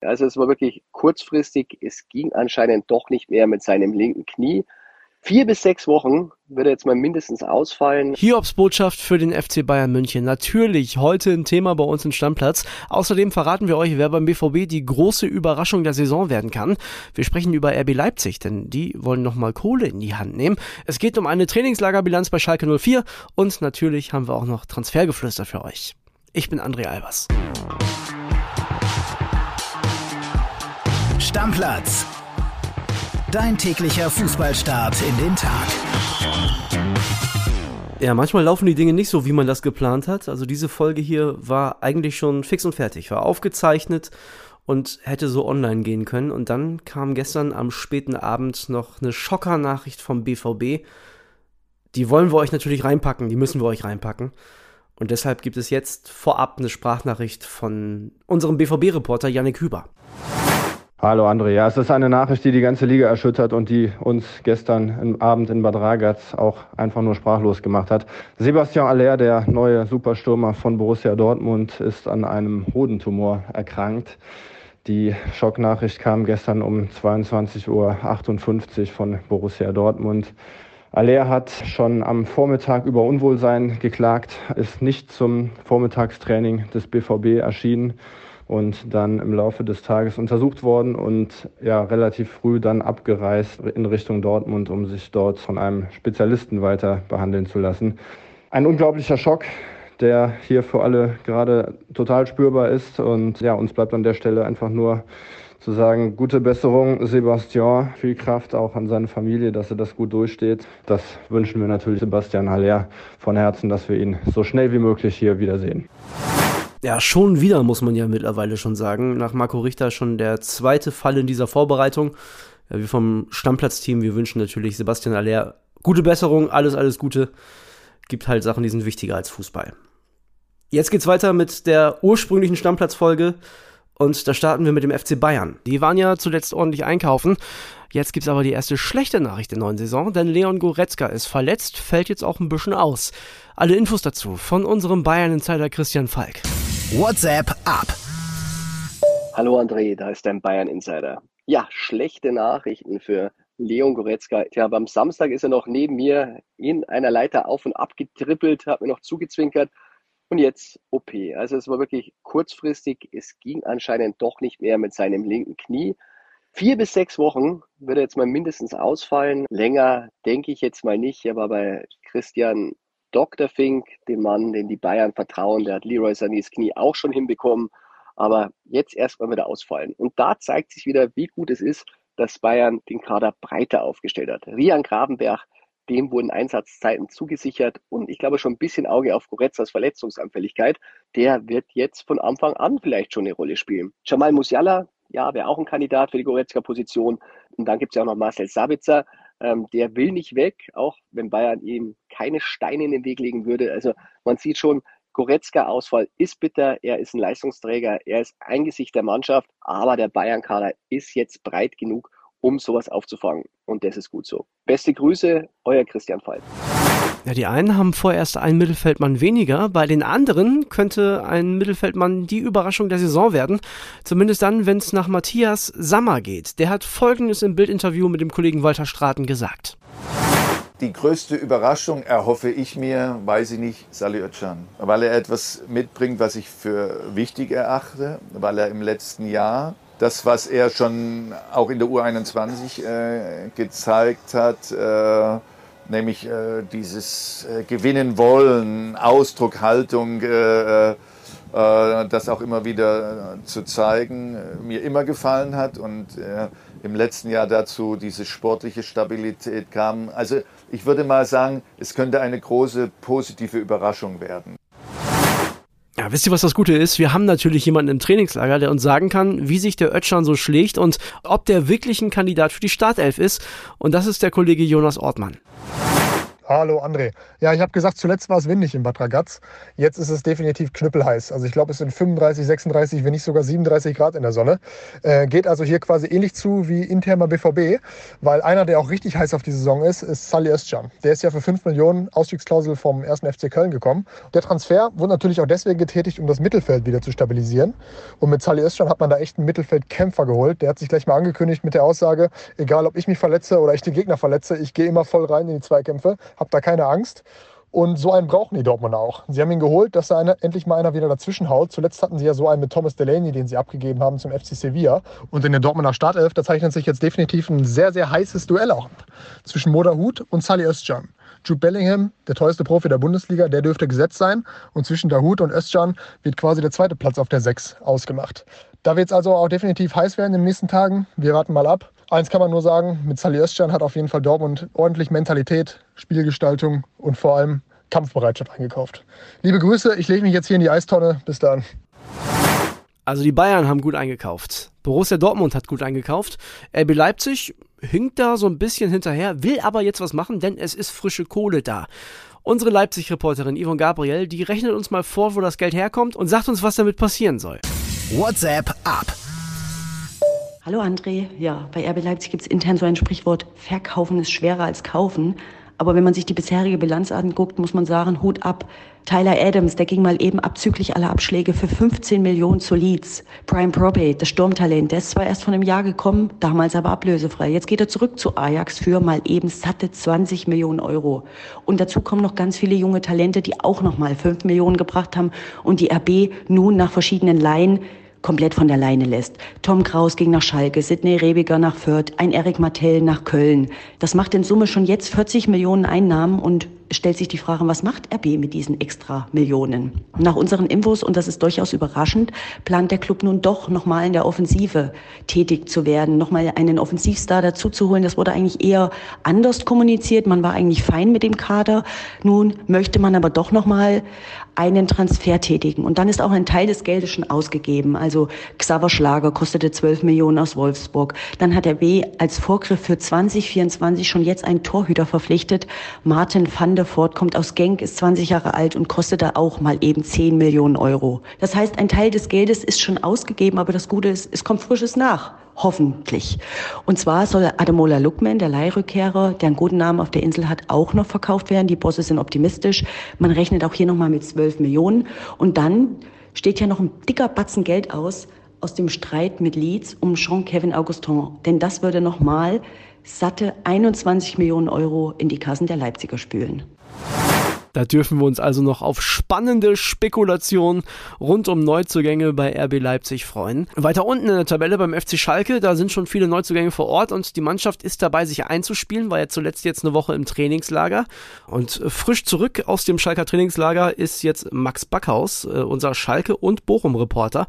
Also es war wirklich kurzfristig. Es ging anscheinend doch nicht mehr mit seinem linken Knie. Vier bis sechs Wochen wird er jetzt mal mindestens ausfallen. Hiobs Botschaft für den FC Bayern München. Natürlich heute ein Thema bei uns im Stammplatz. Außerdem verraten wir euch, wer beim BVB die große Überraschung der Saison werden kann. Wir sprechen über RB Leipzig, denn die wollen nochmal Kohle in die Hand nehmen. Es geht um eine Trainingslagerbilanz bei Schalke 04 und natürlich haben wir auch noch Transfergeflüster für euch. Ich bin André Albers. Stammplatz Dein täglicher Fußballstart in den Tag. Ja, manchmal laufen die Dinge nicht so, wie man das geplant hat. Also diese Folge hier war eigentlich schon fix und fertig, war aufgezeichnet und hätte so online gehen können. Und dann kam gestern am späten Abend noch eine Schockernachricht vom BVB. Die wollen wir euch natürlich reinpacken, die müssen wir euch reinpacken. Und deshalb gibt es jetzt vorab eine Sprachnachricht von unserem BVB-Reporter Yannick Hüber. Hallo André, ja, es ist eine Nachricht, die die ganze Liga erschüttert und die uns gestern Abend in Bad Ragaz auch einfach nur sprachlos gemacht hat. Sebastian Aller, der neue Superstürmer von Borussia Dortmund, ist an einem Hodentumor erkrankt. Die Schocknachricht kam gestern um 22.58 Uhr von Borussia Dortmund. Aller hat schon am Vormittag über Unwohlsein geklagt, ist nicht zum Vormittagstraining des BVB erschienen und dann im Laufe des Tages untersucht worden und ja relativ früh dann abgereist in Richtung Dortmund, um sich dort von einem Spezialisten weiter behandeln zu lassen. Ein unglaublicher Schock, der hier für alle gerade total spürbar ist und ja, uns bleibt an der Stelle einfach nur zu sagen, gute Besserung, Sebastian, viel Kraft auch an seine Familie, dass er das gut durchsteht. Das wünschen wir natürlich Sebastian Haller von Herzen, dass wir ihn so schnell wie möglich hier wiedersehen. Ja, schon wieder, muss man ja mittlerweile schon sagen. Nach Marco Richter schon der zweite Fall in dieser Vorbereitung. Ja, wir vom Stammplatzteam, wir wünschen natürlich Sebastian Aller gute Besserung, alles, alles Gute. Gibt halt Sachen, die sind wichtiger als Fußball. Jetzt geht's weiter mit der ursprünglichen Stammplatzfolge. Und da starten wir mit dem FC Bayern. Die waren ja zuletzt ordentlich einkaufen. Jetzt gibt's aber die erste schlechte Nachricht der neuen Saison, denn Leon Goretzka ist verletzt, fällt jetzt auch ein bisschen aus. Alle Infos dazu von unserem Bayern-Insider Christian Falk. WhatsApp ab. Hallo André, da ist dein Bayern Insider. Ja, schlechte Nachrichten für Leon Goretzka. Tja, beim Samstag ist er noch neben mir in einer Leiter auf und ab getrippelt, hat mir noch zugezwinkert und jetzt OP. Also es war wirklich kurzfristig. Es ging anscheinend doch nicht mehr mit seinem linken Knie. Vier bis sechs Wochen wird er jetzt mal mindestens ausfallen. Länger denke ich jetzt mal nicht. Er war bei Christian Dr. Fink, dem Mann, den die Bayern vertrauen, der hat Leroy Sanés Knie auch schon hinbekommen, aber jetzt erstmal wieder ausfallen. Und da zeigt sich wieder, wie gut es ist, dass Bayern den Kader breiter aufgestellt hat. Rian Grabenberg, dem wurden Einsatzzeiten zugesichert und ich glaube schon ein bisschen Auge auf Goretzas Verletzungsanfälligkeit. Der wird jetzt von Anfang an vielleicht schon eine Rolle spielen. Jamal Musiala, ja, wäre auch ein Kandidat für die Goretzka-Position. Und dann gibt es ja auch noch Marcel Sabitzer, ähm, der will nicht weg, auch wenn Bayern ihm keine Steine in den Weg legen würde. Also man sieht schon, Goretzka-Ausfall ist bitter, er ist ein Leistungsträger, er ist ein Gesicht der Mannschaft, aber der Bayern-Kader ist jetzt breit genug, um sowas aufzufangen. Und das ist gut so. Beste Grüße, euer Christian Falk. Ja, die einen haben vorerst einen Mittelfeldmann weniger, bei den anderen könnte ein Mittelfeldmann die Überraschung der Saison werden. Zumindest dann, wenn es nach Matthias Sammer geht. Der hat folgendes im Bildinterview mit dem Kollegen Walter Straten gesagt. Die größte Überraschung erhoffe ich mir, weiß ich nicht, Salih Özcan. Weil er etwas mitbringt, was ich für wichtig erachte, weil er im letzten Jahr das, was er schon auch in der U21 äh, gezeigt hat, äh, nämlich äh, dieses äh, Gewinnen wollen, Ausdruck, Haltung, äh, äh, das auch immer wieder äh, zu zeigen, äh, mir immer gefallen hat und im letzten Jahr dazu diese sportliche Stabilität kam. Also ich würde mal sagen, es könnte eine große positive Überraschung werden. Ja, wisst ihr, was das Gute ist? Wir haben natürlich jemanden im Trainingslager, der uns sagen kann, wie sich der Ötschan so schlägt und ob der wirklich ein Kandidat für die Startelf ist. Und das ist der Kollege Jonas Ortmann. Hallo André. Ja, ich habe gesagt, zuletzt war es windig in Bad Ragaz. Jetzt ist es definitiv knüppelheiß. Also ich glaube, es sind 35, 36, wenn nicht sogar 37 Grad in der Sonne. Äh, geht also hier quasi ähnlich zu wie interner BVB, weil einer, der auch richtig heiß auf die Saison ist, ist Sally Özcan. Der ist ja für 5 Millionen Ausstiegsklausel vom 1. FC Köln gekommen. Der Transfer wurde natürlich auch deswegen getätigt, um das Mittelfeld wieder zu stabilisieren. Und mit Sally Özcan hat man da echt einen Mittelfeldkämpfer geholt. Der hat sich gleich mal angekündigt mit der Aussage, egal ob ich mich verletze oder ich den Gegner verletze, ich gehe immer voll rein in die Zweikämpfe habe da keine Angst. Und so einen brauchen die Dortmunder auch. Sie haben ihn geholt, dass da eine, endlich mal einer wieder dazwischen haut. Zuletzt hatten sie ja so einen mit Thomas Delaney, den sie abgegeben haben zum FC Sevilla. Und in der Dortmunder Startelf, da zeichnet sich jetzt definitiv ein sehr, sehr heißes Duell auch ab. Zwischen Moderhut und Sally Özcan. Jude Bellingham, der teuerste Profi der Bundesliga, der dürfte gesetzt sein. Und zwischen Dahut und Özcan wird quasi der zweite Platz auf der 6 ausgemacht. Da wird es also auch definitiv heiß werden in den nächsten Tagen. Wir warten mal ab. Eins kann man nur sagen, mit Sally Özcan hat auf jeden Fall Dortmund ordentlich Mentalität, Spielgestaltung und vor allem Kampfbereitschaft eingekauft. Liebe Grüße, ich lege mich jetzt hier in die Eistonne. Bis dann. Also die Bayern haben gut eingekauft. Borussia Dortmund hat gut eingekauft. RB Leipzig hinkt da so ein bisschen hinterher, will aber jetzt was machen, denn es ist frische Kohle da. Unsere Leipzig-Reporterin Yvonne Gabriel, die rechnet uns mal vor, wo das Geld herkommt und sagt uns, was damit passieren soll. WhatsApp ab. Hallo André, ja, bei RB Leipzig gibt es intern so ein Sprichwort, verkaufen ist schwerer als kaufen. Aber wenn man sich die bisherige Bilanz anguckt, muss man sagen, Hut ab. Tyler Adams, der ging mal eben abzüglich aller Abschläge für 15 Millionen zu Leeds. Prime Probate, das Sturmtalent, der ist zwar erst von einem Jahr gekommen, damals aber ablösefrei. Jetzt geht er zurück zu Ajax für mal eben satte 20 Millionen Euro. Und dazu kommen noch ganz viele junge Talente, die auch noch mal 5 Millionen gebracht haben und die RB nun nach verschiedenen Laien komplett von der Leine lässt. Tom Kraus ging nach Schalke, Sidney Rebiger nach Fürth, ein Erik Martell nach Köln. Das macht in Summe schon jetzt 40 Millionen Einnahmen und stellt sich die Frage, was macht RB mit diesen extra Millionen? Nach unseren Infos, und das ist durchaus überraschend, plant der Club nun doch nochmal in der Offensive tätig zu werden, nochmal einen Offensivstar dazuzuholen. Das wurde eigentlich eher anders kommuniziert. Man war eigentlich fein mit dem Kader. Nun möchte man aber doch nochmal einen Transfer tätigen. Und dann ist auch ein Teil des Geldes schon ausgegeben. Also Xaver Schlager kostete 12 Millionen aus Wolfsburg. Dann hat RB als Vorgriff für 2024 schon jetzt einen Torhüter verpflichtet. Martin van der Voort kommt aus Genk, ist 20 Jahre alt und kostet da auch mal eben 10 Millionen Euro. Das heißt, ein Teil des Geldes ist schon ausgegeben, aber das Gute ist, es kommt Frisches nach. Hoffentlich. Und zwar soll Adamola Lukman, der Leihrückkehrer, der einen guten Namen auf der Insel hat, auch noch verkauft werden. Die Bosse sind optimistisch. Man rechnet auch hier nochmal mit 12 Millionen. Und dann steht ja noch ein dicker Batzen Geld aus, aus dem Streit mit Leeds um Jean-Kevin Augustin. Denn das würde nochmal satte 21 Millionen Euro in die Kassen der Leipziger spülen. Da dürfen wir uns also noch auf spannende Spekulationen rund um Neuzugänge bei RB Leipzig freuen. Weiter unten in der Tabelle beim FC Schalke, da sind schon viele Neuzugänge vor Ort und die Mannschaft ist dabei, sich einzuspielen, war ja zuletzt jetzt eine Woche im Trainingslager. Und frisch zurück aus dem Schalker Trainingslager ist jetzt Max Backhaus, äh, unser Schalke- und Bochum-Reporter.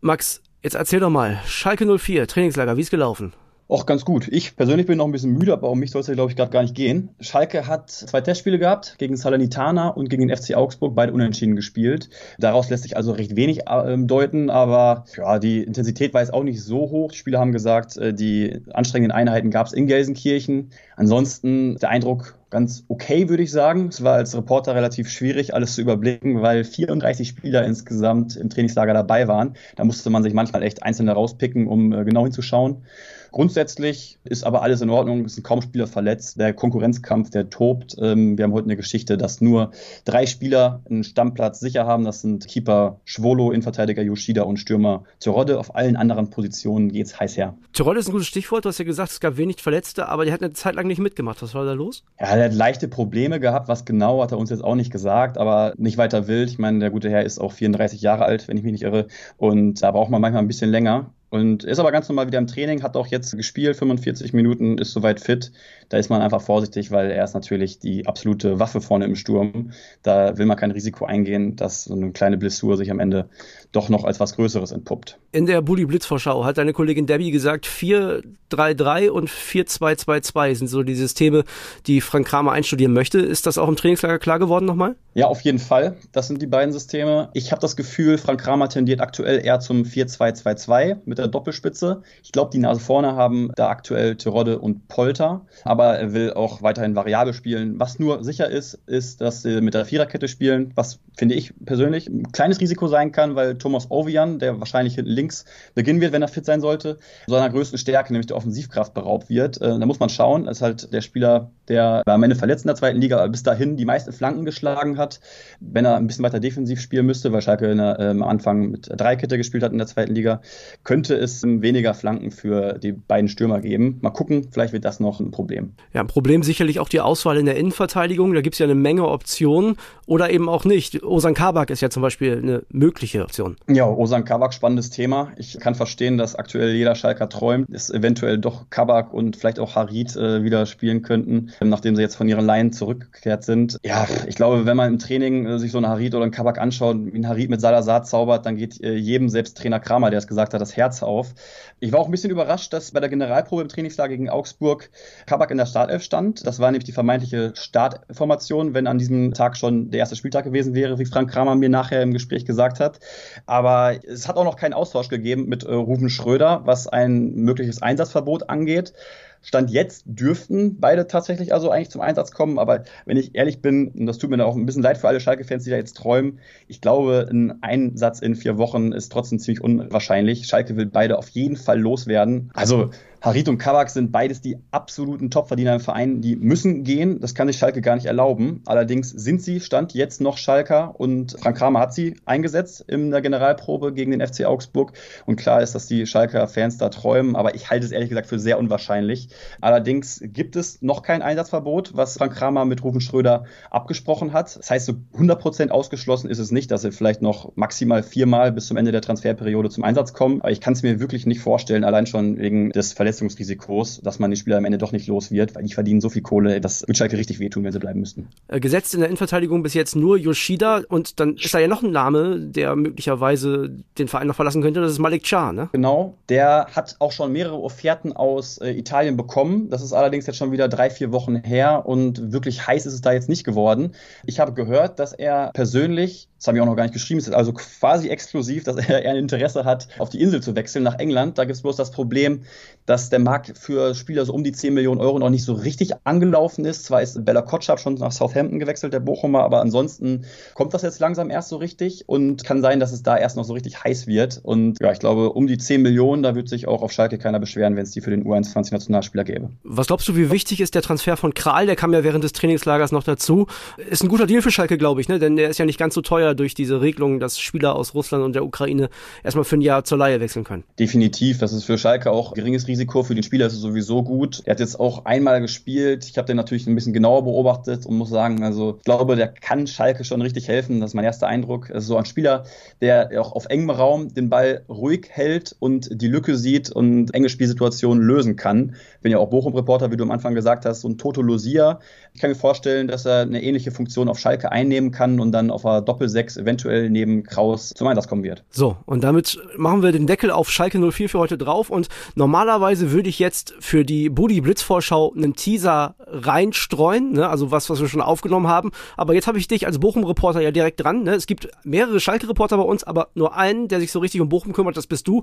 Max, jetzt erzähl doch mal, Schalke 04, Trainingslager, wie ist gelaufen? Auch ganz gut. Ich persönlich bin noch ein bisschen müde, aber um mich soll es ja, glaube ich, gerade gar nicht gehen. Schalke hat zwei Testspiele gehabt, gegen Salernitana und gegen den FC Augsburg, beide unentschieden gespielt. Daraus lässt sich also recht wenig äh, deuten, aber ja, die Intensität war jetzt auch nicht so hoch. Die Spieler haben gesagt, äh, die anstrengenden Einheiten gab es in Gelsenkirchen. Ansonsten der Eindruck ganz okay, würde ich sagen. Es war als Reporter relativ schwierig, alles zu überblicken, weil 34 Spieler insgesamt im Trainingslager dabei waren. Da musste man sich manchmal echt einzelne rauspicken, um äh, genau hinzuschauen. Grundsätzlich ist aber alles in Ordnung, es sind kaum Spieler verletzt. Der Konkurrenzkampf, der tobt. Ähm, wir haben heute eine Geschichte, dass nur drei Spieler einen Stammplatz sicher haben. Das sind Keeper Schwolo, Innenverteidiger Yoshida und Stürmer Terodde. Auf allen anderen Positionen geht es heiß her. Terodde ist ein gutes Stichwort. Du hast ja gesagt, es gab wenig Verletzte, aber der hat eine Zeit lang nicht mitgemacht. Was war da los? Ja, er hat leichte Probleme gehabt. Was genau hat er uns jetzt auch nicht gesagt, aber nicht weiter wild. Ich meine, der gute Herr ist auch 34 Jahre alt, wenn ich mich nicht irre. Und da braucht man manchmal ein bisschen länger. Und ist aber ganz normal wieder im Training, hat auch jetzt gespielt, 45 Minuten, ist soweit fit. Da ist man einfach vorsichtig, weil er ist natürlich die absolute Waffe vorne im Sturm. Da will man kein Risiko eingehen, dass so eine kleine Blessur sich am Ende doch noch als was Größeres entpuppt. In der Bully Blitz Vorschau hat deine Kollegin Debbie gesagt, 4-3-3 und 4-2-2-2 sind so die Systeme, die Frank Kramer einstudieren möchte. Ist das auch im Trainingslager klar geworden nochmal? Ja, auf jeden Fall. Das sind die beiden Systeme. Ich habe das Gefühl, Frank Kramer tendiert aktuell eher zum 4-2-2-2 mit der Doppelspitze. Ich glaube, die Nase vorne haben da aktuell Terodde und Polter, aber er will auch weiterhin variabel spielen. Was nur sicher ist, ist, dass sie mit der Viererkette spielen, was finde ich persönlich ein kleines Risiko sein kann, weil Thomas Ovian, der wahrscheinlich hinten links beginnen wird, wenn er fit sein sollte, seiner größten Stärke, nämlich der Offensivkraft, beraubt wird. Äh, da muss man schauen. Das ist halt der Spieler, der am Ende verletzt in der zweiten Liga, aber bis dahin die meisten Flanken geschlagen hat. Wenn er ein bisschen weiter defensiv spielen müsste, weil Schalke der, äh, am Anfang mit Dreikette gespielt hat in der zweiten Liga, könnte es weniger Flanken für die beiden Stürmer geben. Mal gucken, vielleicht wird das noch ein Problem. Ja, ein Problem sicherlich auch die Auswahl in der Innenverteidigung. Da gibt es ja eine Menge Optionen oder eben auch nicht. Osan Kabak ist ja zum Beispiel eine mögliche Option. Ja, Osan Kabak, spannendes Thema. Ich kann verstehen, dass aktuell jeder Schalker träumt, dass eventuell doch Kabak und vielleicht auch Harid äh, wieder spielen könnten, nachdem sie jetzt von ihren Laien zurückgekehrt sind. Ja, ich glaube, wenn man im Training äh, sich so einen Harid oder einen Kabak anschaut, wie ein Harid mit Salazar zaubert, dann geht äh, jedem, selbst Trainer Kramer, der es gesagt hat, das Herz auf. Ich war auch ein bisschen überrascht, dass bei der Generalprobe im Trainingslager gegen Augsburg Kabak in der Startelf stand. Das war nämlich die vermeintliche Startformation, wenn an diesem Tag schon der erste Spieltag gewesen wäre, wie Frank Kramer mir nachher im Gespräch gesagt hat. Aber es hat auch noch keinen Austausch gegeben mit äh, Rufen Schröder, was ein mögliches Einsatzverbot angeht. Stand jetzt dürften beide tatsächlich also eigentlich zum Einsatz kommen. Aber wenn ich ehrlich bin, und das tut mir dann auch ein bisschen leid für alle Schalke-Fans, die da jetzt träumen, ich glaube, ein Einsatz in vier Wochen ist trotzdem ziemlich unwahrscheinlich. Schalke will beide auf jeden Fall loswerden. Also Harit und Kabak sind beides die absoluten Topverdiener im Verein. Die müssen gehen. Das kann sich Schalke gar nicht erlauben. Allerdings sind sie, stand jetzt noch Schalker und Frank Kramer hat sie eingesetzt in der Generalprobe gegen den FC Augsburg. Und klar ist, dass die Schalker Fans da träumen, aber ich halte es ehrlich gesagt für sehr unwahrscheinlich. Allerdings gibt es noch kein Einsatzverbot, was Frank Kramer mit Rufen Schröder abgesprochen hat. Das heißt, so 100% ausgeschlossen ist es nicht, dass sie vielleicht noch maximal viermal bis zum Ende der Transferperiode zum Einsatz kommen. Aber ich kann es mir wirklich nicht vorstellen, allein schon wegen des Verletzungsrisikos, dass man die Spieler am Ende doch nicht los wird, weil die verdienen so viel Kohle, das wird Schalke richtig wehtun, wenn sie bleiben müssten. Äh, gesetzt in der Innenverteidigung bis jetzt nur Yoshida und dann ist da ja noch ein Name, der möglicherweise den Verein noch verlassen könnte, das ist Malik Char, ne? Genau, der hat auch schon mehrere Offerten aus äh, Italien bekommen. Das ist allerdings jetzt schon wieder drei, vier Wochen her und wirklich heiß ist es da jetzt nicht geworden. Ich habe gehört, dass er persönlich das habe ich auch noch gar nicht geschrieben, es ist also quasi exklusiv, dass er ein Interesse hat, auf die Insel zu wechseln nach England. Da gibt es bloß das Problem, dass der Markt für Spieler so um die 10 Millionen Euro noch nicht so richtig angelaufen ist. Zwar ist Bella Kotschap schon nach Southampton gewechselt, der Bochumer, aber ansonsten kommt das jetzt langsam erst so richtig und kann sein, dass es da erst noch so richtig heiß wird. Und ja, ich glaube, um die 10 Millionen, da wird sich auch auf Schalke keiner beschweren, wenn es die für den U21-Nationalspieler gäbe. Was glaubst du, wie wichtig ist der Transfer von Kral? Der kam ja während des Trainingslagers noch dazu. Ist ein guter Deal für Schalke, glaube ich, ne? denn der ist ja nicht ganz so teuer durch diese Regelung, dass Spieler aus Russland und der Ukraine erstmal für ein Jahr zur Leihe wechseln können. Definitiv. Das ist für Schalke auch geringes Risiko. Für den Spieler ist es sowieso gut. Er hat jetzt auch einmal gespielt. Ich habe den natürlich ein bisschen genauer beobachtet und muss sagen, also ich glaube, der kann Schalke schon richtig helfen. Das ist mein erster Eindruck. Also so ein Spieler, der auch auf engem Raum den Ball ruhig hält und die Lücke sieht und enge Spielsituationen lösen kann. Bin ja auch Bochum-Reporter, wie du am Anfang gesagt hast, so ein Toto Lucia. Ich kann mir vorstellen, dass er eine ähnliche Funktion auf Schalke einnehmen kann und dann auf einer Doppel-6 eventuell neben Kraus zum Einsatz kommen wird. So, und damit machen wir den Deckel auf Schalke 04 für heute drauf und normalerweise würde ich jetzt für die Budi Blitzvorschau einen Teaser reinstreuen, ne? also was, was wir schon aufgenommen haben, aber jetzt habe ich dich als Bochum-Reporter ja direkt dran. Ne? Es gibt mehrere Schalke-Reporter bei uns, aber nur einen, der sich so richtig um Bochum kümmert, das bist du.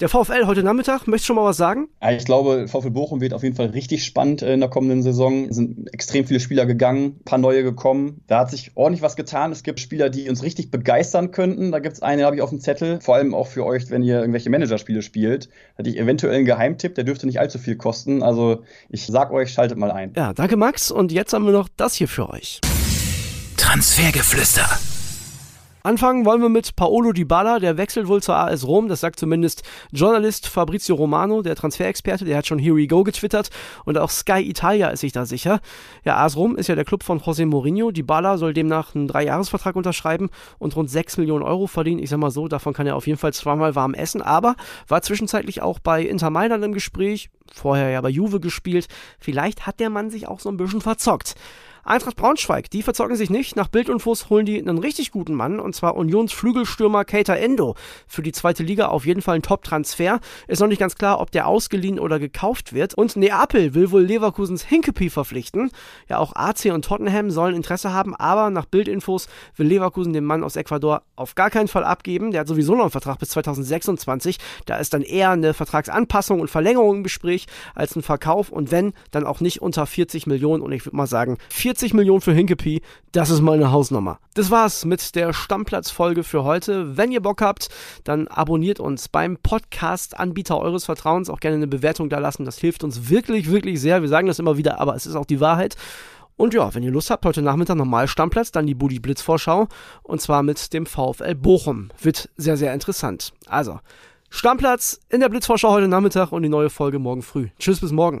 Der VfL heute Nachmittag, möchtest du schon mal was sagen? Ja, ich glaube, VfL Bochum wird auf jeden Fall richtig spannend in der kommenden Saison. Es sind extrem viele Spieler gegangen, ein paar neue gekommen. Da hat sich ordentlich was getan. Es gibt Spieler, die uns richtig begeistern könnten. Da gibt es einen, habe ich auf dem Zettel, vor allem auch für euch, wenn ihr irgendwelche Managerspiele spielt. Da hätte ich eventuell einen Geheimtipp, der dürfte nicht allzu viel kosten. Also ich sag euch, schaltet mal ein. Ja, danke Max. Und jetzt haben wir noch das hier für euch. Transfergeflüster. Anfangen wollen wir mit Paolo Dybala, der wechselt wohl zur AS Rom, das sagt zumindest Journalist Fabrizio Romano, der Transferexperte, der hat schon Here We Go getwittert und auch Sky Italia ist sich da sicher. Ja, AS Rom ist ja der Club von José Mourinho, Dybala soll demnach einen Dreijahresvertrag unterschreiben und rund 6 Millionen Euro verdienen. Ich sag mal so, davon kann er auf jeden Fall zweimal warm essen, aber war zwischenzeitlich auch bei Inter Mailand im Gespräch, vorher ja bei Juve gespielt. Vielleicht hat der Mann sich auch so ein bisschen verzockt. Eintracht Braunschweig, die verzocken sich nicht. Nach Bildinfos holen die einen richtig guten Mann, und zwar Unionsflügelstürmer Keita Endo. Für die zweite Liga auf jeden Fall ein Top-Transfer. Ist noch nicht ganz klar, ob der ausgeliehen oder gekauft wird. Und Neapel will wohl Leverkusens Hinkepie verpflichten. Ja, auch AC und Tottenham sollen Interesse haben, aber nach Bildinfos will Leverkusen den Mann aus Ecuador auf gar keinen Fall abgeben. Der hat sowieso noch einen Vertrag bis 2026. Da ist dann eher eine Vertragsanpassung und Verlängerung im Gespräch als ein Verkauf und wenn, dann auch nicht unter 40 Millionen und ich würde mal sagen, 40 Millionen für Hinkepie, das ist mal eine Hausnummer. Das war's mit der Stammplatzfolge für heute. Wenn ihr Bock habt, dann abonniert uns beim Podcast-Anbieter eures Vertrauens. Auch gerne eine Bewertung da lassen. Das hilft uns wirklich, wirklich sehr. Wir sagen das immer wieder, aber es ist auch die Wahrheit. Und ja, wenn ihr Lust habt, heute Nachmittag nochmal Stammplatz, dann die Budi Blitz Vorschau. Und zwar mit dem VfL Bochum. Wird sehr, sehr interessant. Also, Stammplatz in der Blitzvorschau heute Nachmittag und die neue Folge morgen früh. Tschüss, bis morgen.